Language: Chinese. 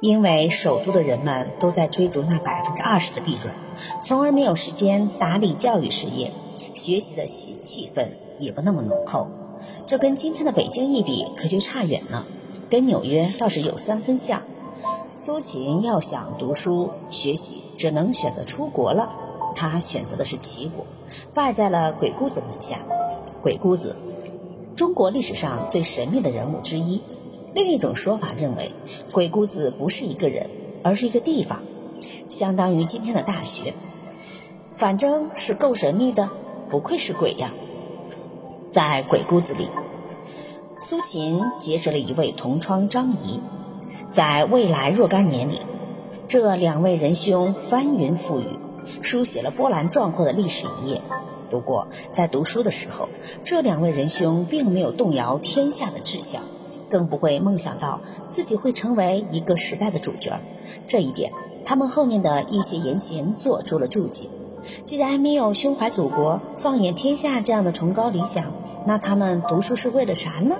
因为首都的人们都在追逐那百分之二十的利润，从而没有时间打理教育事业，学习的气气氛也不那么浓厚。这跟今天的北京一比，可就差远了。跟纽约倒是有三分像。苏秦要想读书学习，只能选择出国了。他选择的是齐国，拜在了鬼谷子门下。鬼谷子，中国历史上最神秘的人物之一。另一种说法认为，鬼谷子不是一个人，而是一个地方，相当于今天的大学。反正是够神秘的，不愧是鬼呀。在鬼谷子里，苏秦结识了一位同窗张仪。在未来若干年里，这两位仁兄翻云覆雨，书写了波澜壮阔的历史一页。不过，在读书的时候，这两位仁兄并没有动摇天下的志向。更不会梦想到自己会成为一个时代的主角，这一点他们后面的一些言行做出了注解。既然没有胸怀祖国、放眼天下这样的崇高理想，那他们读书是为了啥呢？